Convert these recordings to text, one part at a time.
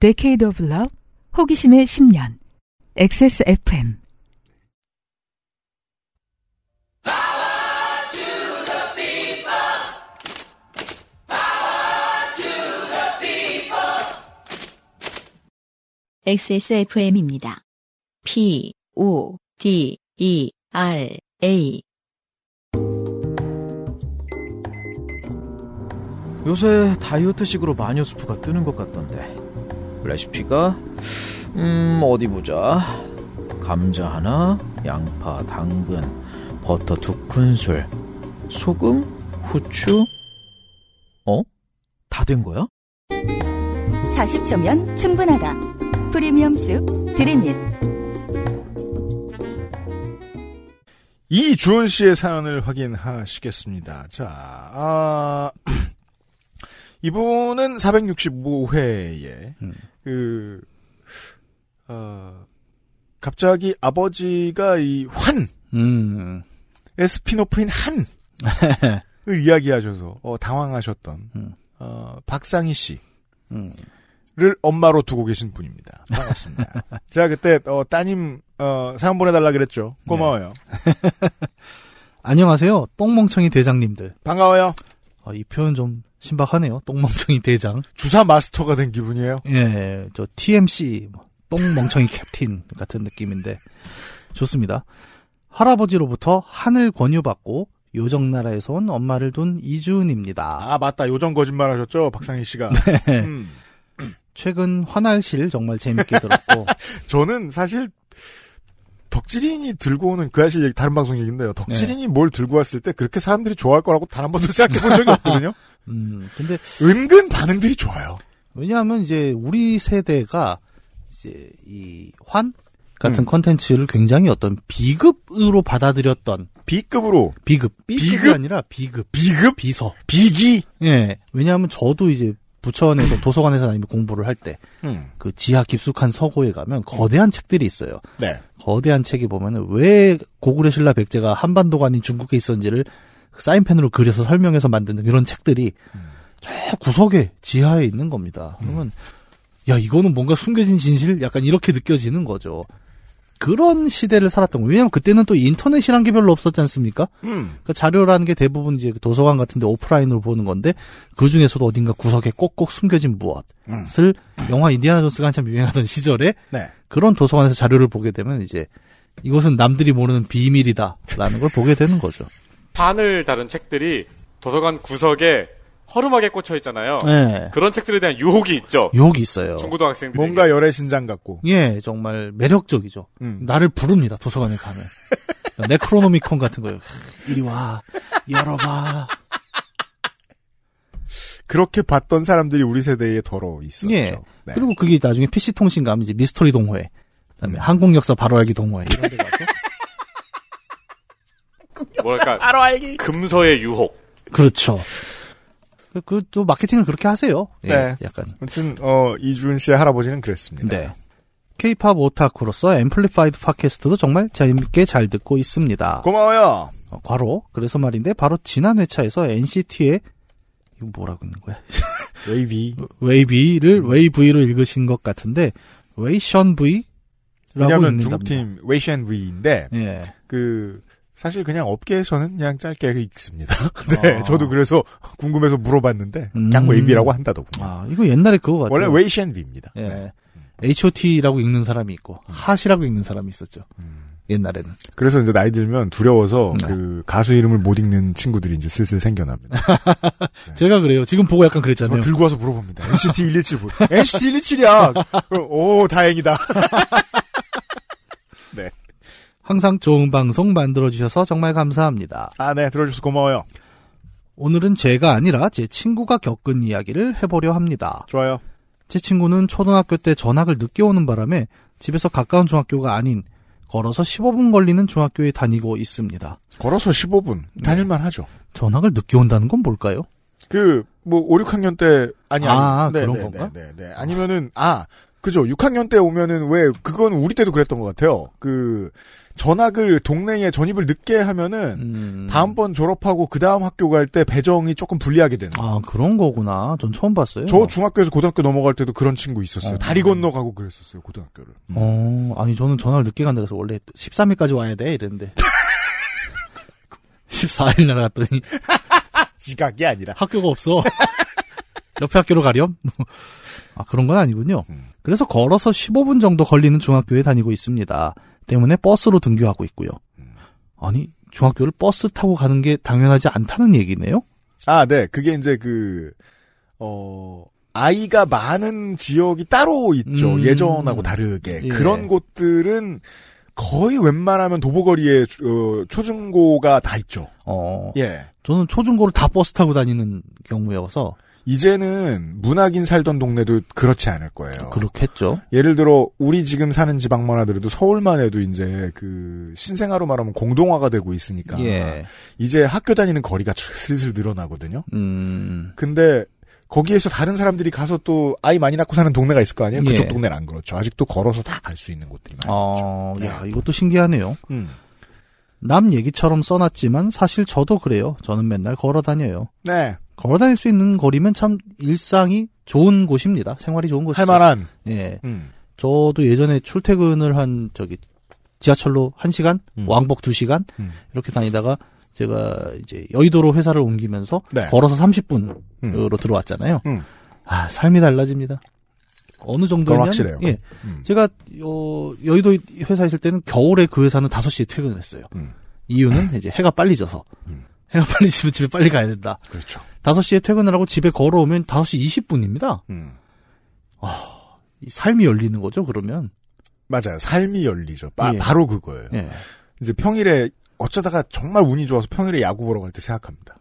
Decade of Love, 호기심의 10년, XSFM. XSFM입니다. P, O, D, E, R, A. 요새 다이어트식으로 마녀 수프가 뜨는 것 같던데 레시피가 음 어디 보자 감자 하나 양파 당근 버터 두 큰술 소금 후추 어? 다 된 거야? 40초면 충분하다. 프리미엄 숲 드림잇. 이주은 씨의 사연을 확인하시겠습니다. 자, 아, 이분은 465회에, 음. 그, 어, 갑자기 아버지가 이 환, 음. 의 spin-off인 한 을 이야기하셔서, 어, 당황하셨던, 음. 어, 박상희 씨. 음. 를 엄마로 두고 계신 분입니다. 반갑습니다. 제가 그때 어, 따님 어, 사연 보내달라 그랬죠. 고마워요. 안녕하세요. 똥멍청이 대장님들. 반가워요. 어, 이 표현 좀 신박하네요. 똥멍청이 대장. 주사 마스터가 된 기분이에요. 예, 저 TMC, 뭐, 똥멍청이 캡틴 같은 느낌인데, 좋습니다. 할아버지로부터 하늘 권유받고 요정 나라에서 온 엄마를 둔 이주은입니다. 아 맞다. 요정 거짓말 하셨죠, 박상희 씨가. 네. 음, 최근 화날실 정말 재밌게 들었고, 저는 사실 덕질인이 들고 오는 그 아실 얘기 다른 방송 얘기인데요. 덕질인이 뭘 들고 왔을 때 그렇게 사람들이 좋아할 거라고 단 한 번도 생각해 본 적이 없거든요. 음, 근데 은근 반응들이 좋아요. 왜냐하면 이제 우리 세대가 이제 이 환 같은 음. 컨텐츠를 굉장히 어떤 비급으로 받아들였던 B급으로 비급 B급이 비급? 아니라 비급 비급 비서 비기. 예 왜냐하면 저도 이제 부천에서 도서관에서 아니면 공부를 할때 음, 그 지하 깊숙한 서고에 가면 거대한 책들이 있어요 네. 거대한 책이 보면은 왜 고구려 신라 백제가 한반도가 아닌 중국에 있었는지를 사인펜으로 그려서 설명해서 만드는 이런 책들이 저 구석에 지하에 있는 겁니다. 그러면 야 이거는 뭔가 숨겨진 진실 약간 이렇게 느껴지는 거죠. 그런 시대를 살았던 거예요. 왜냐하면 그때는 또 인터넷이란 게 별로 없었지 않습니까? 음, 그 자료라는 게 대부분 이제 그 도서관 같은데 오프라인으로 보는 건데 그 중에서도 어딘가 구석에 꼭꼭 숨겨진 무엇을 영화 인디아나 존스가 한참 유행하던 시절에 네. 그런 도서관에서 자료를 보게 되면 이제 이것은 남들이 모르는 비밀이다라는 걸 보게 되는 거죠. 판을 다른 책들이 도서관 구석에 허름하게 꽂혀 있잖아요. 네. 그런 책들에 대한 유혹이 있죠. 유혹이 있어요. 중고등학생들이 뭔가 열애 신장 같고. 예, 정말 매력적이죠. 음. 나를 부릅니다, 도서관에 가면. 네크로노미콘 같은 거요. 이리 와, 열어봐. 그렇게 봤던 사람들이 우리 세대에 더러 있었죠. 예. 네. 그리고 그게 나중에 PC통신 가면 이제 미스터리 동호회, 그다음에 음. 한국 역사 바로 알기 동호회 이런 데 가서 뭐랄까 금서의 유혹. 그렇죠. 그 또 마케팅을 그렇게 하세요. 예, 네. 약간. 아무튼 어 이준 씨의 할아버지는 그랬습니다. 네. K-팝 오타쿠로서 Amplified 팟캐스트도 정말 재밌게 잘 듣고 있습니다. 고마워요. 어, 과로 그래서 말인데 바로 지난 회차에서 NCT의 이거 뭐라고 읽는 거야? 웨이비. 웨이비를 웨이브이로 읽으신 것 같은데 웨이션 V라고 왜냐하면. 중국팀 웨이션 V인데 예. 그 사실 그냥 업계에서는 그냥 짧게 읽습니다. 네, 아. 저도 그래서 궁금해서 물어봤는데 그냥 음. 웨이비라고 한다더군요. 아 이거 옛날에 그거 같아요. 원래 웨이션 V입니다. 예. 네. H.O.T.라고 읽는 사람이 있고 hot이라고 읽는 사람이 있었죠. 옛날에는. 그래서 이제 나이 들면 두려워서 네. 그 가수 이름을 못 읽는 친구들이 이제 슬슬 생겨납니다. 제가 그래요. 지금 보고 약간 저 그랬잖아요. 들고 와서 물어봅니다. NCT 117 뭐. NCT 117이야. 오 다행이다. 항상 좋은 방송 만들어주셔서 정말 감사합니다. 아 네 들어줘서 고마워요. 오늘은 제가 아니라 제 친구가 겪은 이야기를 해보려 합니다. 좋아요. 제 친구는 초등학교 때 전학을 늦게 오는 바람에 집에서 가까운 중학교가 아닌 걸어서 15분 걸리는 중학교에 다니고 있습니다. 걸어서 15분 다닐만 하죠. 전학을 늦게 온다는 건 뭘까요? 그 뭐 5, 6학년 때 아니 아니 아, 네, 그런 네, 건가? 네, 네, 네. 아니면은 아 그죠 6학년 때 오면은 왜 그건 우리 때도 그랬던 것 같아요. 그 전학을 동네에 전입을 늦게 하면은 음. 다음번 졸업하고 그 다음 학교 갈 때 배정이 조금 불리하게 되는. 아 그런 거구나. 전 처음 봤어요. 저 중학교에서 고등학교 넘어갈 때도 그런 친구 있었어요. 어. 다리 건너 가고 그랬었어요 고등학교를. 음. 어, 아니 저는 전화를 늦게 간다 그래서 원래 13일까지 와야 돼 이랬는데 14일 날 갔더니 지각이 아니라. 학교가 없어. 옆에 학교로 가렴? 아, 그런 건 아니군요. 음. 그래서 걸어서 15분 정도 걸리는 중학교에 다니고 있습니다. 때문에 버스로 등교하고 있고요. 음. 아니, 중학교를 버스 타고 가는 게 당연하지 않다는 얘기네요? 아, 네. 그게 이제 그, 어, 아이가 많은 지역이 따로 있죠. 음. 예전하고 다르게. 예. 그런 곳들은 거의 웬만하면 도보거리에 어, 초중고가 다 있죠. 어, 예. 저는 초중고를 다 버스 타고 다니는 경우여서 이제는 문학인 살던 동네도 그렇지 않을 거예요. 그렇겠죠. 예를 들어 우리 지금 사는 지방만 하더라도 서울만 해도 이제 그 신생아로 말하면 공동화가 되고 있으니까 예. 이제 학교 다니는 거리가 슬슬 늘어나거든요. 음, 근데 거기에서 다른 사람들이 가서 또 아이 많이 낳고 사는 동네가 있을 거 아니에요? 그쪽 예. 동네는 안 그렇죠. 아직도 걸어서 다 갈 수 있는 곳들이 많죠. 어, 네. 야, 이것도 신기하네요. 음. 남 얘기처럼 써놨지만 사실 저도 그래요. 저는 맨날 걸어 다녀요. 네. 걸어 다닐 수 있는 거리면 참 일상이 좋은 곳입니다. 생활이 좋은 곳이죠. 할 만한. 예. 음. 저도 예전에 출퇴근을 한 저기 지하철로 1시간, 음. 왕복 2시간 음. 이렇게 다니다가 제가 이제 여의도로 회사를 옮기면서 네. 걸어서 30분으로 음. 들어왔잖아요. 음. 아, 삶이 달라집니다. 어느 정도냐면 확실해요. 예. 음. 제가 어, 여의도 회사 있을 때는 겨울에 그 회사는 5시에 퇴근을 했어요. 음. 이유는 이제 해가 빨리 져서. 음. 해가 빨리 지면 집에 빨리 가야 된다. 그렇죠. 5시에 퇴근을 하고 집에 걸어오면 5시 20분입니다. 음. 삶이 열리는 거죠, 그러면. 맞아요. 삶이 열리죠. 바, 예. 바로 그거예요. 예. 이제 평일에 어쩌다가 정말 운이 좋아서 평일에 야구 보러 갈 때 생각합니다.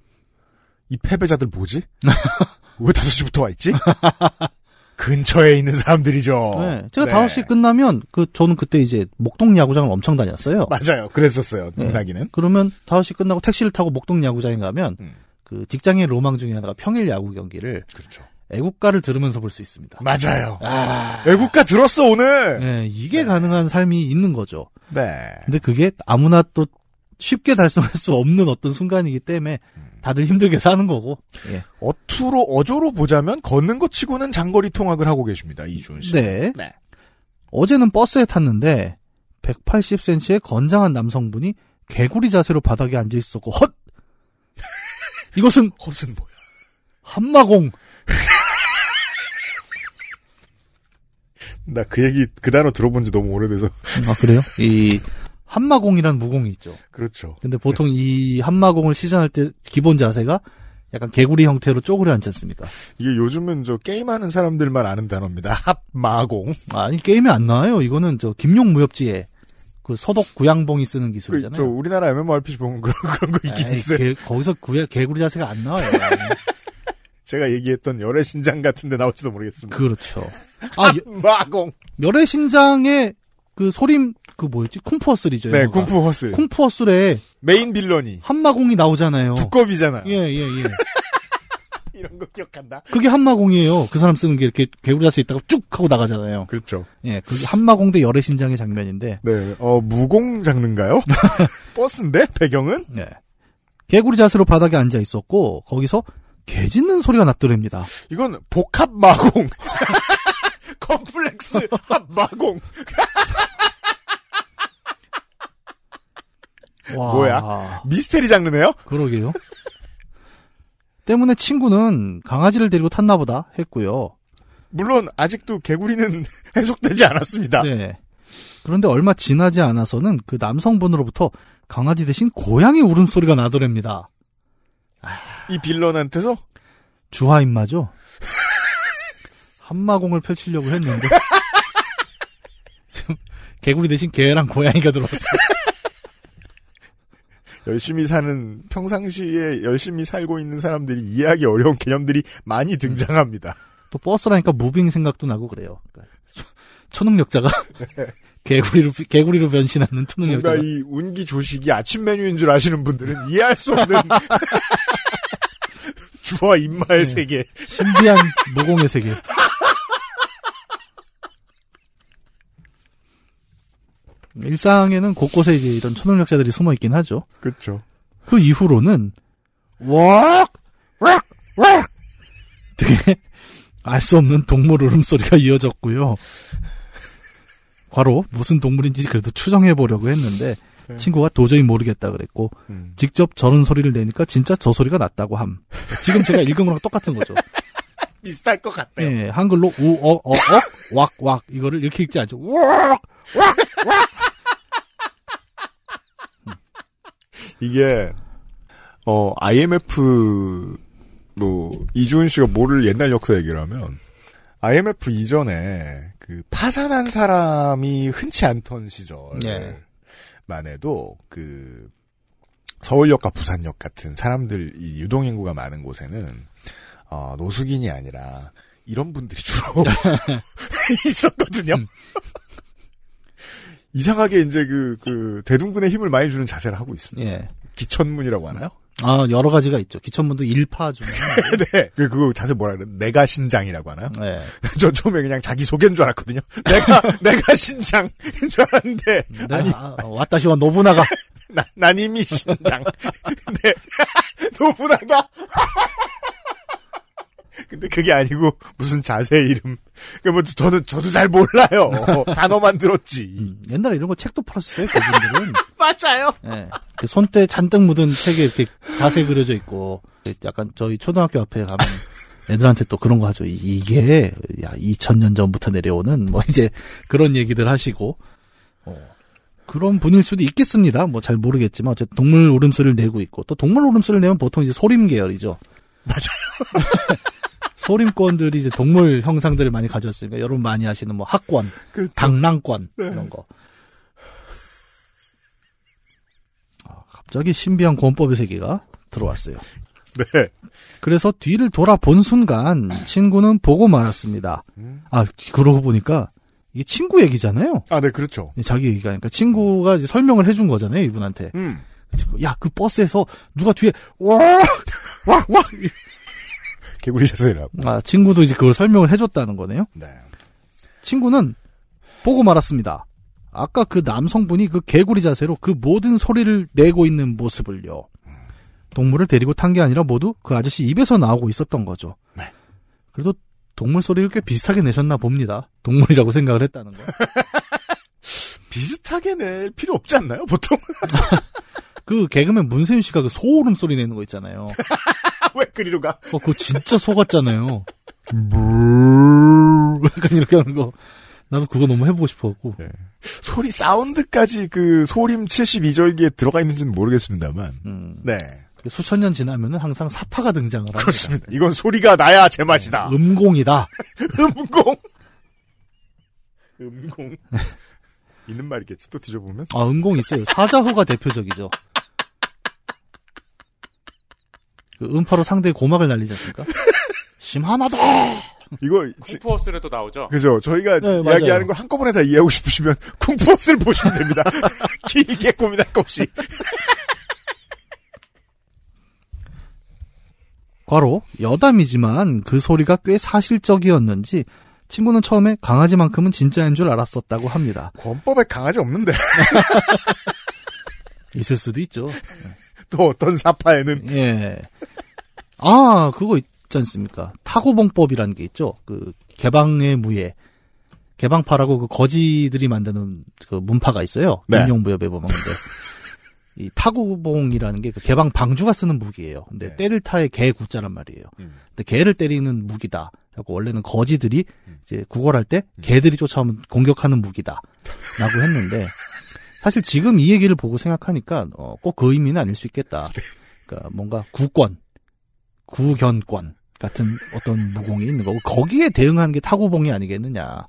이 패배자들 뭐지? 왜 5시부터 와 있지? 근처에 있는 사람들이죠. 네. 제가 네. 5시 끝나면 그 저는 그때 이제 목동 야구장을 엄청 다녔어요. 맞아요. 그랬었어요. 네. 문학이는. 그러면 5시 끝나고 택시를 타고 목동 야구장에 가면 음. 그 직장의 로망 중에 하나가 평일 야구 경기를 그렇죠. 애국가를 들으면서 볼 수 있습니다. 맞아요. 아. 애국가 들었어 오늘. 네, 이게 가능한 삶이 있는 거죠. 네. 근데 그게 아무나 또 쉽게 달성할 수 없는 어떤 순간이기 때문에 다들 힘들게 사는 거고. 예. 어투로 어조로 보자면 걷는 것 치고는 장거리 통학을 하고 계십니다. 이준 씨. 네. 네. 어제는 버스에 탔는데 180cm의 건장한 남성분이 개구리 자세로 바닥에 앉아 있었고 헛. 이것은 헛은 뭐야? 한마공. 나 그 얘기 그 단어 들어본 지 너무 오래돼서. 아 그래요? 이 한마공이란 무공이 있죠. 그렇죠. 근데 보통 이 한마공을 시전할 때 기본 자세가 약간 개구리 형태로 쪼그려 앉지 않습니까? 이게 요즘은 저 게임하는 사람들만 아는 단어입니다. 합마공. 아니 게임에 안 나와요. 이거는 저 김용 무협지에 그 서독 구양봉이 쓰는 그, 저 기술이잖아요. 우리나라 MMORPG 보면 그런 그런 거 있긴 에이, 있어요. 개- 거기서 구, 개구리 자세가 안 나와요. 제가 얘기했던 열애 신장 같은데 나올지도 모르겠습니다. 그렇죠. 아, 합마공. 여래신장의 그 소림 그 뭐였지? 쿵푸 허슬이죠. 네, 영어가. 쿵푸 허슬. 쿵푸 허슬에 main villain이 합마공이 나오잖아요. 두꺼비잖아요. 예, 예, 예. 이런 거 기억한다. 그게 합마공이에요. 그 사람 쓰는 게 이렇게 개구리 자세 있다가 쭉 하고 나가잖아요. 그렇죠. 예, 그게 합마공 대 여래신장의 장면인데. 네, 어 무공 장르인가요? 버스인데 배경은 예. 개구리 자세로 바닥에 앉아 있었고 거기서 개 짖는 소리가 났더랍니다. 이건 복합 마공. 컴플렉스 합 마공. 와. 뭐야? 미스테리 장르네요. 그러게요. 때문에 친구는 강아지를 데리고 탔나 보다 했고요. 물론 아직도 개구리는 해석되지 않았습니다. 네. 그런데 얼마 지나지 않아서는 그 남성분으로부터 강아지 대신 고양이 울음소리가 나더랍니다. 이 빌런한테서 주화 임마죠? 한마공을 펼치려고 했는데 개구리 대신 개랑 고양이가 들어왔어요. 열심히 사는 평상시에 열심히 살고 있는 사람들이 이해하기 어려운 개념들이 많이 등장합니다. 또 버스라니까 무빙 생각도 나고 그래요. 그러니까 초- 초능력자가 개구리로 개구리로 변신하는 뭔가 초능력자가 이 운기 조식이 아침 메뉴인 줄 아시는 분들은 이해할 수 없는 주와 입마의 네. 세계. 신비한 무공의 세계. 일상에는 곳곳에 이제 이런 초능력자들이 숨어 있긴 하죠. 그렇죠. 그 이후로는 왁! 왁! 왁! 되게 알 수 없는 동물 울음소리가 이어졌고요. 과로 무슨 동물인지 그래도 추정해 보려고 했는데 네. 친구가 도저히 모르겠다 그랬고 음. 직접 저런 소리를 내니까 진짜 저 소리가 났다고 함. 지금 제가 읽은 거랑 똑같은 거죠. 비슷할 것 같아요. 예, 한글로 우, 어, 어, 어, 왁, 왁 이거를 이렇게 읽지 않죠. 왁! 이게 어 IMF 뭐 이주은 씨가 모를 옛날 역사 얘기를 하면 IMF 이전에 그 파산한 사람이 흔치 않던 시절만 예. 해도 그 서울역과 부산역 같은 사람들 이 유동 인구가 많은 곳에는 어 노숙인이 아니라 이런 분들이 주로 있었거든요. 이상하게 이제 그, 그, 대둔근에 힘을 많이 주는 자세를 하고 있습니다. 예. 기천문이라고 하나요? 아, 여러 가지가 있죠. 기천문도 일파 중에. 네. 그, 그 자세 뭐라 그래? 내가 신장이라고 하나요? 예. 저 처음에 그냥 자기 소개인 줄 알았거든요. 내가, 내가 신장인 줄 알았는데, 네, 아니, 아, 와타시와 노부나가. 나, 난 이미 신장. 네. 노부나가. 근데 그게 아니고, 무슨 자세 이름. 그 뭐, 저는, 저도 잘 몰라요. 단어만 들었지. 음, 옛날에 이런 거 책도 팔았어요, 그분들은. 맞아요. 예. 그 손때 잔뜩 묻은 책에 이렇게 자세 그려져 있고, 약간 저희 초등학교 앞에 가면 애들한테 또 그런 거 하죠. 이- 이게, 야, 2000년 전부터 내려오는, 뭐 이제 그런 얘기들 하시고, 어, 그런 분일 수도 있겠습니다. 뭐 잘 모르겠지만, 어쨌든 동물 울음소리를 내고 있고, 또 동물 울음소리를 내면 보통 이제 소림 계열이죠. 맞아요. 소림권들이 이제 동물 형상들을 많이 가졌으니까, 여러분 많이 아시는 뭐 학권, 그렇죠. 당랑권, 네. 이런 거. 아, 갑자기 신비한 권법의 세계가 들어왔어요. 네. 그래서 뒤를 돌아본 순간 친구는 보고 말았습니다. 아, 그러고 보니까 이게 친구 얘기잖아요. 아, 네, 그렇죠. 자기 얘기가 그러니까 친구가 이제 설명을 해준 거잖아요, 이분한테. 음. 야, 그 버스에서 누가 뒤에 와와와 개구리 자세라고. 아, 친구도 이제 그걸 설명을 해줬다는 거네요. 네. 친구는 보고 말았습니다. 아까 그 남성분이 그 개구리 자세로 그 모든 소리를 내고 있는 모습을요. 동물을 데리고 탄 게 아니라 모두 그 아저씨 입에서 나오고 있었던 거죠. 네. 그래도 동물 소리를 꽤 비슷하게 내셨나 봅니다. 동물이라고 생각을 했다는 거. 비슷하게 낼 필요 없지 않나요, 보통? 그 개그맨 문세윤 씨가 그 소울음 소리 내는 거 있잖아요. 왜 그리로 가? 어, 그거 진짜. 무 약간 이렇게 하는 거. 나도 그거 너무 해보고 싶어갖고. 소리, 사운드까지 그 소림 72절기에 들어가 있는지는 모르겠습니다만. 음, 네. 수천 년 지나면은 항상 사파가 등장을 합니다. 그렇습니다. 이건 소리가 나야 제맛이다. 음공이다. 음공. 음공. 있는 말이겠지, 또 뒤져보면. 아, 음공 있어요. 사자호가 대표적이죠. 그 음파로 상대의 고막을 날리지 않습니까? 심하나다! 이거, 지- 쿵푸어스에도 나오죠. 그죠. 저희가 네. 이야기하는 걸 한꺼번에 다 이해하고 싶으시면 쿵푸스를 보시면 됩니다. 길게 고민할 것 없이. 과로, 여담이지만 그 소리가 꽤 사실적이었는지 친구는 처음에 강아지만큼은 진짜인 줄 알았었다고 합니다. 권법에 강아지 없는데. 있을 수도 있죠. 또 어떤 사파에는. 예. 아, 그거 있지 않습니까? 타고봉법이라는 게 있죠. 그, 개방의 무예. 개방파라고 그 거지들이 만드는 그 문파가 있어요. 네. 인용무협에 보면 근데. 이 타구봉이라는 게 그 개방 방주가 쓰는 무기예요. 근데 네. 때를 타의 개 구자란 말이에요. 음. 근데 개를 때리는 무기다. 라고 원래는 거지들이 음. 이제 구걸할 때 개들이 쫓아오면 공격하는 무기다. 라고 했는데 사실 지금 이 얘기를 보고 생각하니까 어, 꼭 그 의미는 아닐 수 있겠다. 그러니까 뭔가 구권, 구견권 같은 어떤 무공이 있는 거고 거기에 대응하는 게 타구봉이 아니겠느냐.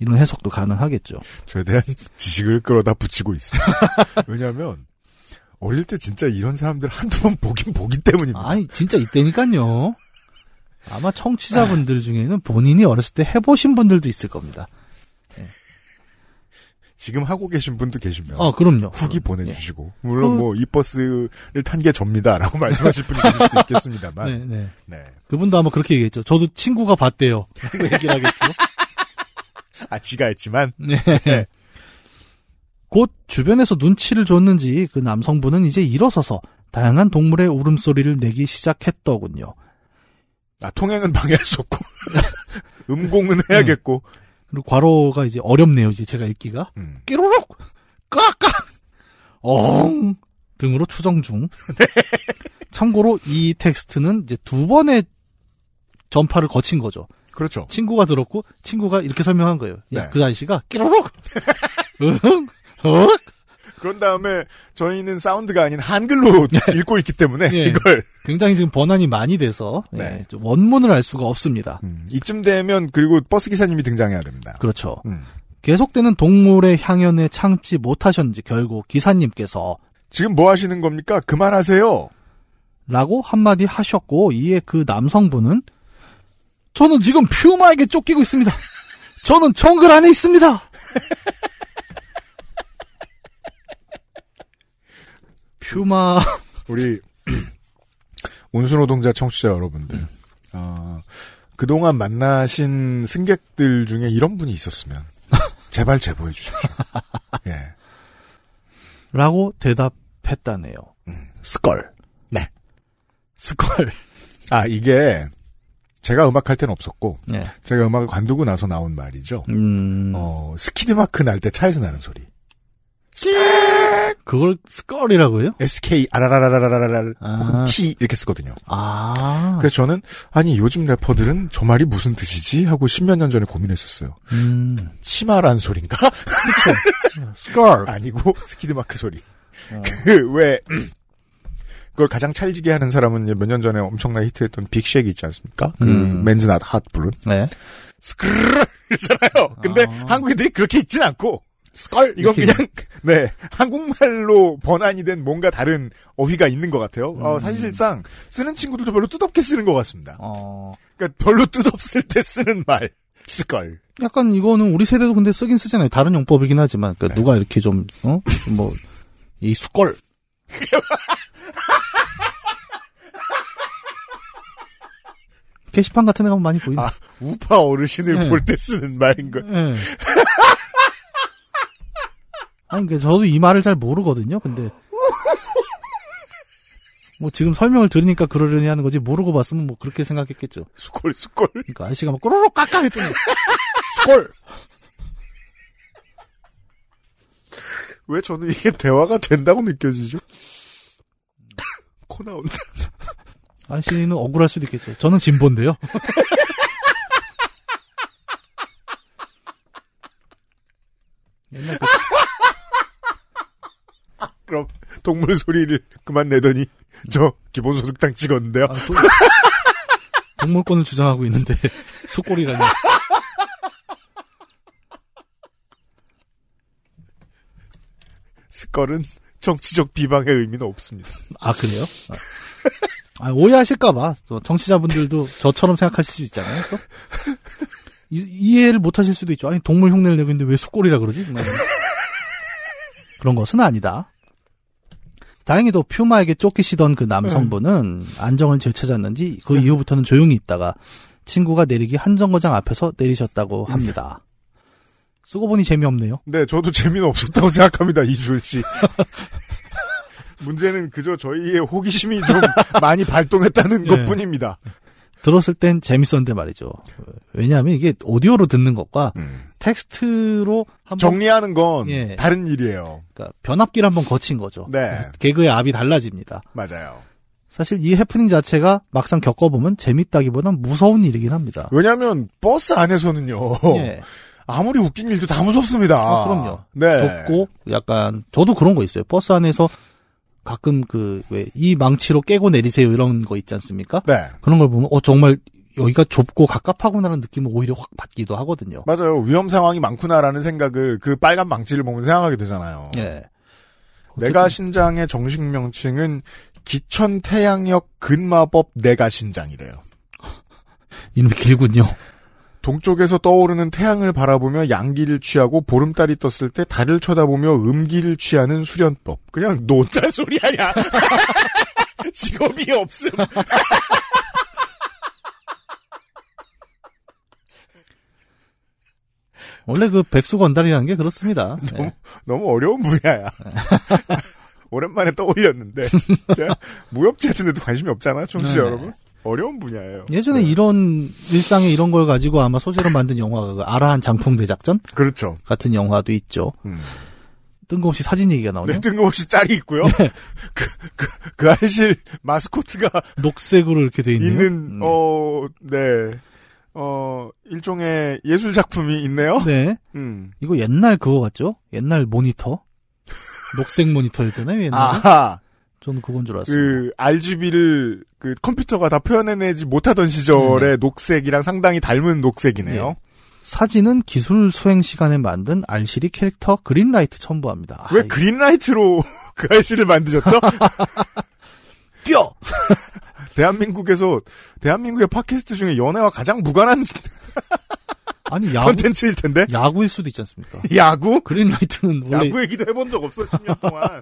이런 해석도 가능하겠죠. 저에 대한 지식을 끌어다 붙이고 있습니다. 왜냐하면 어릴 때 진짜 이런 사람들 한두 번 보긴 보기 때문입니다. 아니 진짜 이때니까요. 아마 청취자분들 중에는 본인이 어렸을 때 해보신 분들도 있을 겁니다. 지금 하고 계신 분도 계시면 어, 그럼요. 후기 보내주시고 물론 그- 뭐이 버스를 탄 게 접니다라고 말씀하실 분이 계실 수도 있겠습니다만 예. 네, 네. 네. 그분도 아마 그렇게 얘기했죠. 저도 친구가 봤대요. 라고 얘기를 하겠죠. 아 지가 했지만 네. 곧 주변에서 눈치를 줬는지 그 남성분은 이제 일어서서 다양한 동물의 울음소리를 내기 시작했더군요. 아, 통행은 방해할 수 없고. 음공은 해야겠고. 그리고 괄호가 이제 어렵네요, 이제 제가 읽기가. 음. 끼로록! 깍깍! 엉! 등으로 추정 중. 참고로 이 텍스트는 이제 두 번의 전파를 거친 거죠. 그렇죠. 친구가 들었고, 친구가 이렇게 설명한 거예요. 야, 네. 그 아저씨가 끼로록! 응? 어? 그런 다음에 저희는 사운드가 아닌 한글로 읽고 있기 때문에 예. 이걸 굉장히 지금 번안이 많이 돼서, 네. 예, 좀 원문을 알 수가 없습니다. 음, 이쯤 되면 그리고 버스 기사님이 등장해야 됩니다. 그렇죠. 음. 계속되는 동물의 향연에 참지 못하셨는지 결국 기사님께서 지금 뭐 하시는 겁니까? 그만하세요. 라고 한마디 하셨고 이에 그 남성분은 저는 지금 퓨마에게 쫓기고 있습니다. 저는 정글 안에 있습니다. 퓨마 우리 운수노동자 청취자 여러분들, 어, 그동안 만나신 승객들 중에 이런 분이 있었으면 제발 제보해 주십시오. 예. 라고 대답했다네요. skrrt. 네. skrrt. 아 이게 제가 음악할 때는 없었고 예. 제가 음악을 관두고 나서 나온 말이죠. 음. 어, 스키드 마크 날 때 차에서 나는 소리. 그걸 skrrt이라고 해요? SK RRRRRR 아. 혹은 T 이렇게 쓰거든요. 아. 그래서 저는 아니 요즘 래퍼들은 저 말이 무슨 뜻이지 하고 십몇 년 전에 고민했었어요. 음. 치마란 소린가? skrrt. 아니고 스키드 마크 소리. 어. 그왜 그걸 가장 찰지게 하는 사람은 몇 년 전에 엄청나게 히트했던 Big Shaq이 있지 않습니까? 그 음. Man's Not Hot 부른 네. skrrt잖아요. 근데 아. 한국인들이 그렇게 읽진 않고 skrrt 이건 그냥 네 한국말로 번안이 된 뭔가 다른 어휘가 있는 것 같아요. 어, 사실상 쓰는 친구들도 별로 뜻없게 쓰는 것 같습니다. 어. 그러니까 별로 뜻없을 때 쓰는 말 스컬. 약간 이거는 우리 세대도 근데 쓰긴 쓰잖아요. 다른 용법이긴 하지만 그러니까 누가 이렇게 좀 어? 뭐이 수걸 게시판 같은 데 가면 많이 보이네. 아 우파 어르신을 네. 볼때 쓰는 말인 거. 예. 아니, 그 저도 이 말을 잘 모르거든요. 근데 뭐 지금 설명을 들으니까 그러려니 하는 거지 모르고 봤으면 뭐 그렇게 생각했겠죠. skrrt skrrt. 그러니까 아저씨가 막 꼬르륵 깍깍 했더니 skrrt 왜 저는 이게 대화가 된다고 느껴지죠? 코 나온다. 아저씨는 억울할 수도 있겠죠. 저는 진보인데요. 옛날 그 그럼 동물 소리를 그만 내더니 저 기본소득당 찍었는데요. 아, 또- 동물권을 주장하고 있는데 수골이라니. 스컬은 정치적 비방의 의미는 없습니다. 아 그래요? 아, 아, 오해하실까봐 또 정치자분들도 저처럼 생각하실 수 있잖아요. 또 이, 이해를 못하실 수도 있죠. 아니 동물 흉내를 내고 있는데 왜 수골이라 그러지? 뭐. 그런 것은 아니다. 다행히도 퓨마에게 쫓기시던 그 남성분은 안정을 되찾았는지 그 이후부터는 조용히 있다가 친구가 내리기 한 정거장 앞에서 내리셨다고 합니다. 쓰고 보니 재미없네요. 네, 저도 재미는 없었다고 생각합니다, 이주일 씨. 문제는 그저 저희의 호기심이 좀 많이 발동했다는 예. 것 뿐입니다. 들었을 땐 재밌었는데 말이죠. 왜냐하면 이게 오디오로 듣는 것과 텍스트로 한번 정리하는 건 예. 다른 일이에요. 그러니까 변압기를 한번 거친 거죠. 네, 개그의 압이 달라집니다. 맞아요. 사실 이 해프닝 자체가 막상 겪어보면 재밌다기보단 무서운 일이긴 합니다. 왜냐하면 버스 안에서는요. 예. 아무리 웃긴 일도 다 무섭습니다. 아, 그럼요. 네. 좁고 약간 저도 그런 거 있어요. 버스 안에서 가끔 그 왜 이 망치로 깨고 내리세요 이런 거 있지 않습니까? 네. 그런 걸 보면 어 정말 여기가 좁고 갑갑하구나라는 느낌을 오히려 확 받기도 하거든요. 맞아요. 위험 상황이 많구나라는 생각을 그 빨간 망치를 보면 생각하게 되잖아요. 예. 내가 신장의 정식 명칭은 기천 태양역 근마법 내가 신장이래요. 이름이 길군요. 동쪽에서 떠오르는 태양을 바라보며 양기를 취하고 보름달이 떴을 때 달을 쳐다보며 음기를 취하는 수련법. 그냥 논단 소리 아니야. 직업이 없음. 원래 그 백수 건달이라는 게 그렇습니다. 네. 너무 어려운 분야야. 오랜만에 떠올렸는데 제가 무협지 같은 데도 관심이 없잖아, 청취자 네. 여러분. 어려운 분야예요. 예전에 네. 이런 일상에 이런 걸 가지고 아마 소재로 만든 영화가 그 아라한 장풍 대작전 그렇죠. 같은 영화도 있죠. 음. 뜬금없이 사진 얘기가 나오네요. 네, 뜬금없이 짤이 있고요. 그, 그, 그 아실 마스코트가 녹색으로 이렇게 돼 있네요. 있는, 음. 어, 네. 어, 일종의 예술 작품이 있네요. 네. 음. 이거 옛날 그거 같죠? 옛날 모니터. 녹색 모니터였잖아요, 옛날에. 아하. 저는 그건 줄 알았어요. 그, RGB를 그 컴퓨터가 다 표현해내지 못하던 시절의 녹색이랑 상당히 닮은 녹색이네요. 네. 사진은 기술 수행 시간에 만든 알시리 캐릭터 그린라이트 첨부합니다. 왜 아, 그린라이트로 그 아이씨를 만드셨죠? 뛰어! 대한민국에서, 대한민국의 팟캐스트 중에 연애와 가장 무관한 아니, 야구, 컨텐츠일 텐데? 야구일 수도 있지 않습니까? 야구? 그린라이트는 원래 야구 얘기도 해본 적 없어, 10년 동안.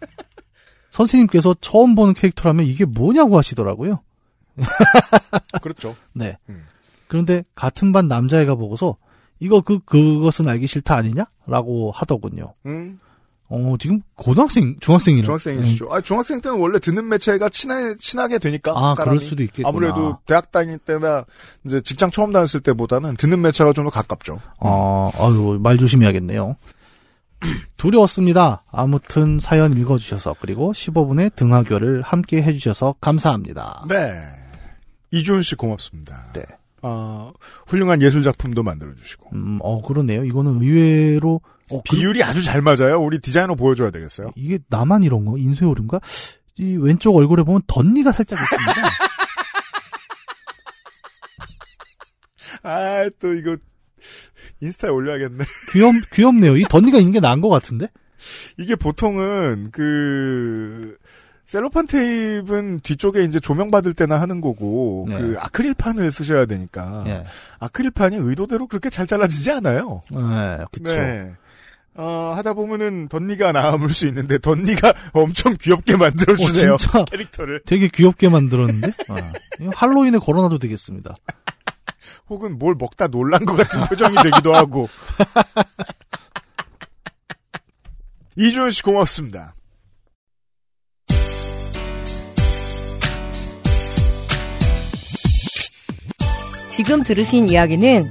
선생님께서 처음 보는 캐릭터라면 이게 뭐냐고 하시더라고요. 그렇죠. 네. 음. 그런데 같은 반 남자애가 보고서 이거 그 그것은 알기 싫다 아니냐?라고 하더군요. 음, 어 지금 고등학생 중학생이네. 중학생이시죠. 아, 중학생 때는 원래 듣는 매체가 친하, 친하게 되니까. 아. 그럴 수도 있겠구나. 아무래도 대학 다닐 때나 이제 직장 처음 다녔을 때보다는 듣는 매체가 좀 더 가깝죠. 어 아유 말 조심해야겠네요. 두려웠습니다. 아무튼 사연 읽어주셔서 그리고 15분의 등하교를 함께 해주셔서 감사합니다. 네. 이주은 씨 고맙습니다. 네. 아, 훌륭한 예술 작품도 만들어주시고. 음, 어 그러네요. 이거는 의외로 어, 그- 비율이 아주 잘 맞아요. 우리 디자이너 보여줘야 되겠어요. 이게 나만 이런 거 인쇄오류인가? 이 왼쪽 얼굴에 보면 덧니가 살짝 있습니다. 아, 또 이거 인스타에 올려야겠네. 귀엽 귀엽네요. 이 덧니가 있는 게 나은 것 같은데? 이게 보통은 그 셀로판 테이프는 뒤쪽에 이제 조명 받을 때나 하는 거고 네. 그 아크릴판을 쓰셔야 되니까 예. 아크릴판이 의도대로 그렇게 잘 잘라지지 않아요. 네, 그쵸. 네. 어, 하다 보면은 덧니가 남을 수 있는데 덧니가 엄청 귀엽게 만들어 주네요. 어, 진짜 캐릭터를 되게 귀엽게 만들었는데? 아, 할로윈에 걸어놔도 되겠습니다. 혹은 뭘 먹다 놀란 것 같은 표정이 되기도 하고. 이주은 씨 고맙습니다. 지금 들으신 이야기는